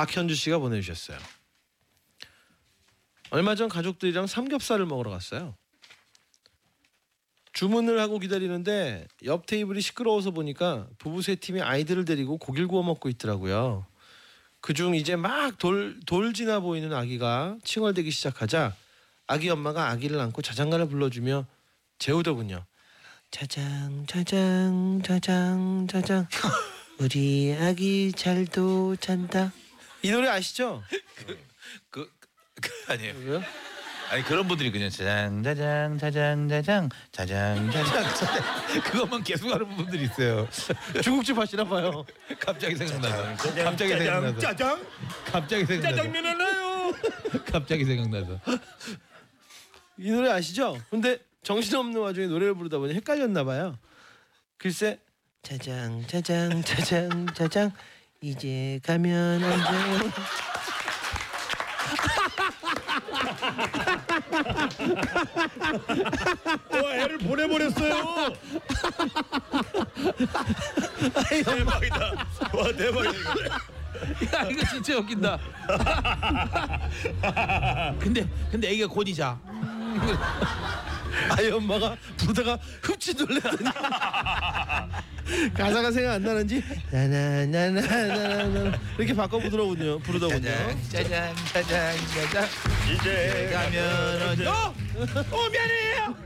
박현주 씨가 보내주셨어요. 얼마 전 가족들이랑 삼겹살을 먹으러 갔어요. 주문을 하고 기다리는데 옆 테이블이 시끄러워서 보니까 부부 세 팀이 아이들을 데리고 고기를 구워 먹고 있더라고요. 그중 이제 막 돌 돌 지나 보이는 아기가 칭얼대기 시작하자 아기 엄마가 아기를 안고 자장가를 불러주며 재우더군요. 자장 자장 자장 자장 우리 아기 잘도 잔다. 이 노래 아시죠? 그, 그 아니에요. 왜요? 아니 그런 분들이 그냥 짜장 짜장 짜장 짜장 짜장 짜장 짜장 그것만 계속 하는 분들이 있어요. 중국집 하시나 봐요. 갑자기 생각나서. 갑자기 생각나서. 짜장 갑자기 생각나서. 짜장면 하나요. 갑자기 생각나서. 이 노래 아시죠? 근데 정신없는 와중에 노래를 부르다 보니 헷갈렸나 봐요. 글쎄 짜장 짜장 짜장 짜장 이제 가면 언제 와 애를 보내버렸어요. 대박이다. 와 대박이다. 야 이거 진짜 웃긴다. 근데 근데 애기가 곤이자. 아이 엄마가 부르다가 흡치 놀래더니 가사가 생각 안 나는지 나나나나나나 이렇게 바꿔 부르더군요. 부르더군요. 짜장 짜장 짜장. 이제 가면 언제 어, 어 미안해요.